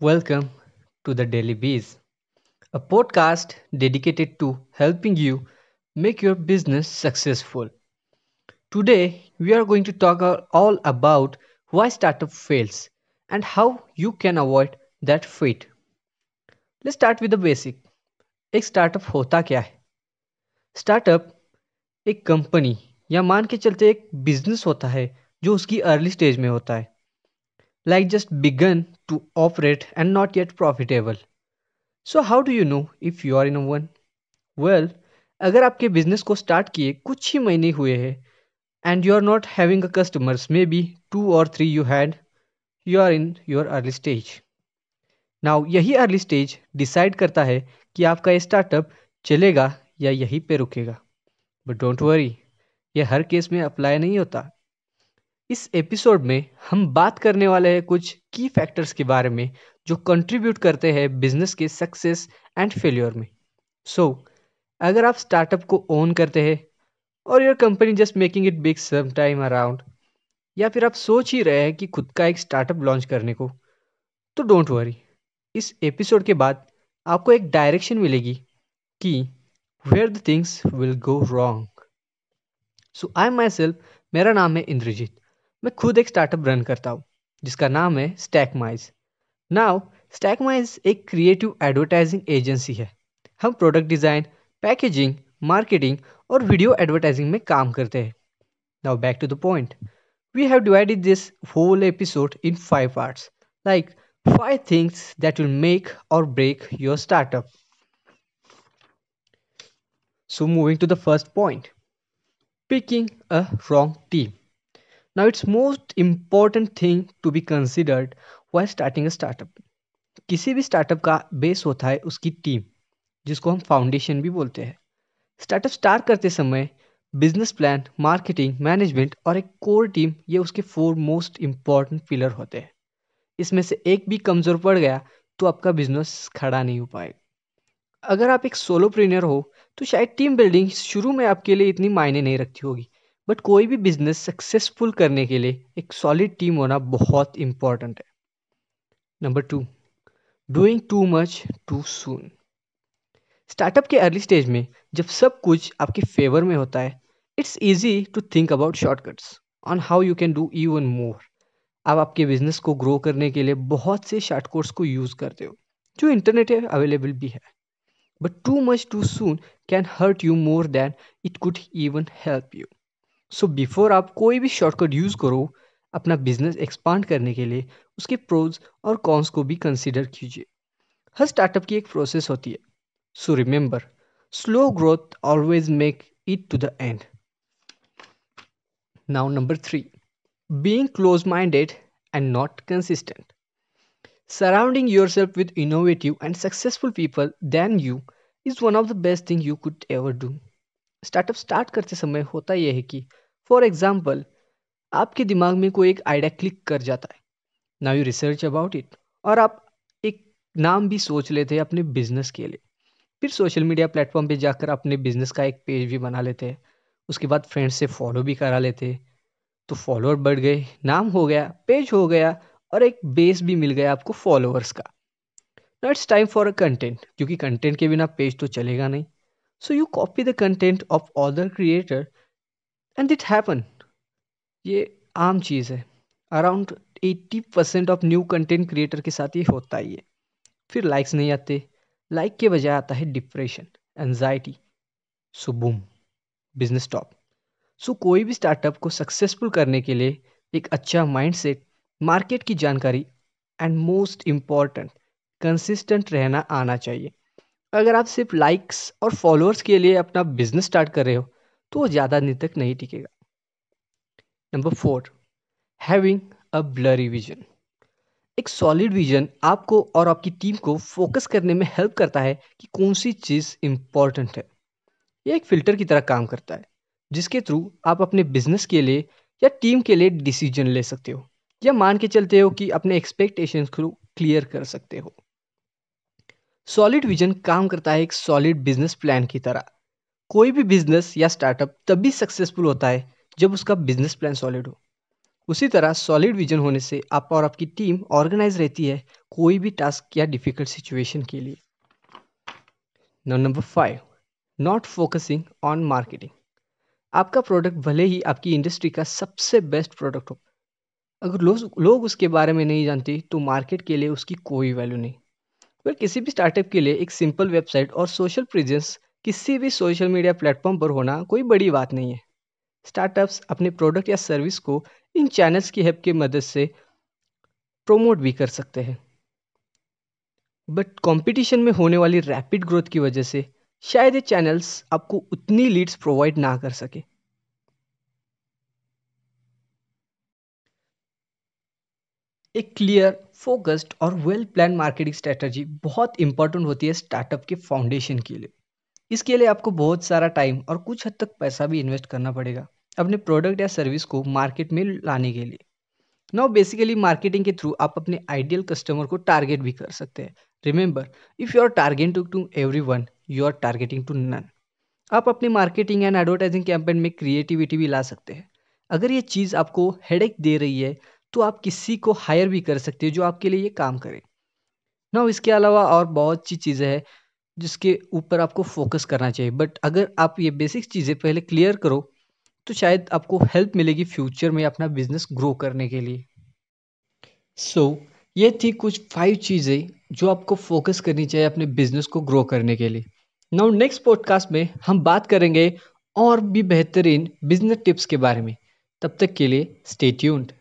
Welcome to the Daily Bees, a podcast dedicated to helping you make your business successful. Today, we are going to talk all about why startup fails and how you can avoid that fate. Let's start with the basic. एक startup होता क्या है startup एक company या मान के चलते एक बिज़नेस होता है जो उसकी अर्ली स्टेज में होता है like just begin to operate and not yet profitable so how do you know if you are in one well अगर आपके बिज़नेस को स्टार्ट किए कुछ ही महीने हुए हैं and you are not having a customers maybe two और three you had you are in your early stage now यही अर्ली स्टेज डिसाइड करता है कि आपका ये स्टार्टअप चलेगा या यहीं पे रुकेगा. बट डोंट वरी ये हर केस में अप्लाई नहीं होता. इस एपिसोड में हम बात करने वाले हैं कुछ की फैक्टर्स के बारे में जो कंट्रीब्यूट करते हैं बिज़नेस के सक्सेस एंड फेल्योर में। सो so, अगर आप स्टार्टअप को ओन करते हैं और your company just making it big some time around या फिर आप सोच ही रहे हैं कि खुद का एक स्टार्टअप लॉन्च करने को तो डोंट वरी इस एपिसोड के बाद आपको एक डायरेक्शन मिलेगी कि where the things will go wrong so I myself मेरा नाम है इंद्रजीत। मैं खुद एक स्टार्टअप रन करता हूँ, जिसका नाम है Stackmize now Stackmize एक क्रिएटिव एडवर्टाइजिंग एजेंसी है। हम प्रोडक्ट डिज़ाइन पैकेजिंग मार्केटिंग और वीडियो एडवर्टाइजिंग में काम करते हैं। Now back to the point we have divided this whole episode in five parts like five things that will make और break your startup so moving to the first point picking a wrong team now, it's most important thing to be considered while starting a startup. किसी भी startup का base होता है उसकी team जिसको हम foundation भी बोलते हैं। स्टार्टअप स्टार्ट करते समय बिज़नेस प्लान मार्केटिंग मैनेजमेंट और एक कोर टीम ये उसके फोर मोस्ट इंपॉर्टेंट पिलर होते हैं। इसमें से एक भी कमज़ोर पड़ गया तो आपका बिज़नेस खड़ा नहीं हो पाएगा। अगर आप एक सोलोप्रेन्योर हो तो शायद टीम बिल्डिंग शुरू में आपके लिए इतनी मायने नहीं रखती होगी। बट कोई भी बिज़नेस सक्सेसफुल करने के लिए एक सॉलिड टीम होना बहुत इंपॉर्टेंट है। Number two doing too much too soon startup के अर्ली स्टेज में जब सब कुछ आपके फेवर में होता है it's easy to think about shortcuts on how you can do even more आप आपके बिज़नेस को ग्रो करने के लिए बहुत से शॉर्टकट्स को यूज़ करते हो, जो इंटरनेट है अवेलेबल भी है। But too much too soon can hurt you more than it could even help you so before आप कोई भी शॉर्टकट यूज़ करो, अपना बिज़नेस एक्सपांड करने के लिए, उसके प्रोज और कॉन्स को भी कंसिडर कीजिए। हर स्टार्टअप की एक प्रोसेस होती है। So remember slow growth always make it to the end now number three being close minded and not consistent surrounding Surrounding self with innovative and successful people than you is one of the best thing you could ever do startup start करते समय होता यह है कि for example आपके दिमाग में कोई एक आइडिया क्लिक कर जाता है। Now you research about it और आप एक नाम भी सोच लेते हैं अपने बिज़नेस के लिए। फिर सोशल मीडिया प्लेटफॉर्म पे जाकर अपने बिज़नेस का एक पेज भी बना लेते हैं। उसके बाद फ्रेंड्स से फॉलो भी करा लेते तो फॉलोअर बढ़ गए, नाम हो गया पेज हो गया और एक बेस भी मिल गया आपको फॉलोअर्स का। Now it's time for a content क्योंकि कंटेंट के बिना पेज तो चलेगा नहीं। So you copy the content of other creator and it happen ये आम चीज़ है। Around eighty percent of new content creator के साथ ये होता ही है। फिर लाइक्स नहीं आते। लाइक के बजाय आता है depression anxiety so boom business stop so कोई भी स्टार्टअप को सक्सेसफुल करने के लिए एक अच्छा माइंडसेट मार्केट की जानकारी एंड मोस्ट इंपॉर्टेंट कंसिस्टेंट रहना आना चाहिए। अगर आप सिर्फ़ लाइक्स और फॉलोअर्स के लिए अपना बिज़नेस स्टार्ट कर रहे हो तो वो ज़्यादा दिन तक नहीं टिकेगा। Number four having a blurry vision एक सॉलिड विजन आपको और आपकी टीम को फोकस करने में हेल्प करता है कि कौन सी चीज़ इंपॉर्टेंट है। यह एक फ़िल्टर की तरह काम करता है, जिसके थ्रू आप अपने बिज़नेस के लिए या टीम के लिए डिसीज़न ले सकते हो, या मान के चलते हो कि अपने एक्सपेक्टेशंस को क्लियर कर सकते हो। सॉलिड विजन काम करता है एक सॉलिड बिज़नेस प्लान की तरह। कोई भी बिज़नेस या स्टार्टअप तभी सक्सेसफुल होता है जब उसका बिज़नेस प्लान सॉलिड हो। उसी तरह सॉलिड विजन होने से आप और आपकी टीम ऑर्गेनाइज रहती है कोई भी टास्क या डिफ़िकल्ट सिचुएशन के लिए। Number five not focusing on marketing आपका प्रोडक्ट भले ही आपकी इंडस्ट्री का सबसे बेस्ट प्रोडक्ट हो, अगर लोग लोग उसके बारे में नहीं जानते तो मार्केट के लिए उसकी कोई वैल्यू नहीं। पर किसी भी स्टार्टअप के लिए एक सिंपल वेबसाइट और सोशल प्रेजेंस किसी भी सोशल मीडिया प्लेटफॉर्म पर होना कोई बड़ी बात नहीं है। स्टार्टअप्स अपने प्रोडक्ट या सर्विस को इन चैनल्स की हेल्प की मदद से प्रोमोट भी कर सकते हैं। बट कंपटीशन में होने वाली रैपिड ग्रोथ की वजह से शायद ये चैनल्स आपको उतनी लीड्स प्रोवाइड ना कर सके। एक क्लियर, फोकस्ड और वेल प्लान मार्केटिंग स्ट्रेटजी बहुत इंपॉर्टेंट होती है स्टार्टअप के फाउंडेशन के लिए। इसके लिए आपको बहुत सारा टाइम और कुछ हद तक पैसा भी इन्वेस्ट करना पड़ेगा अपने प्रोडक्ट या सर्विस को मार्केट में लाने के लिए। नाउ बेसिकली मार्केटिंग के थ्रू आप अपने आइडियल कस्टमर को टारगेट भी कर सकते हैं। Remember if you are targeting to everyone you are targeting to none आप अपनी मार्केटिंग एंड एडवर्टाइजिंग कैंपेन में क्रिएटिविटी भी ला सकते हैं। अगर ये चीज़ आपको हेडेक दे रही है तो आप किसी को हायर भी कर सकते हैं जो आपके लिए ये काम करे। ना इसके अलावा और बहुत सी चीज़ें हैं। जिसके ऊपर आपको फोकस करना चाहिए। बट अगर आप ये बेसिक चीज़ें पहले क्लियर करो तो शायद आपको हेल्प मिलेगी फ्यूचर में अपना बिज़नेस ग्रो करने के लिए। सो so, ये थी कुछ फाइव चीज़ें जो आपको फोकस करनी चाहिए अपने बिज़नेस को ग्रो करने के लिए। नाउ नेक्स्ट पॉडकास्ट में हम बात करेंगे और भी बेहतरीन बिज़नेस टिप्स के बारे में। तब तक के लिए स्टे ट्यून्ड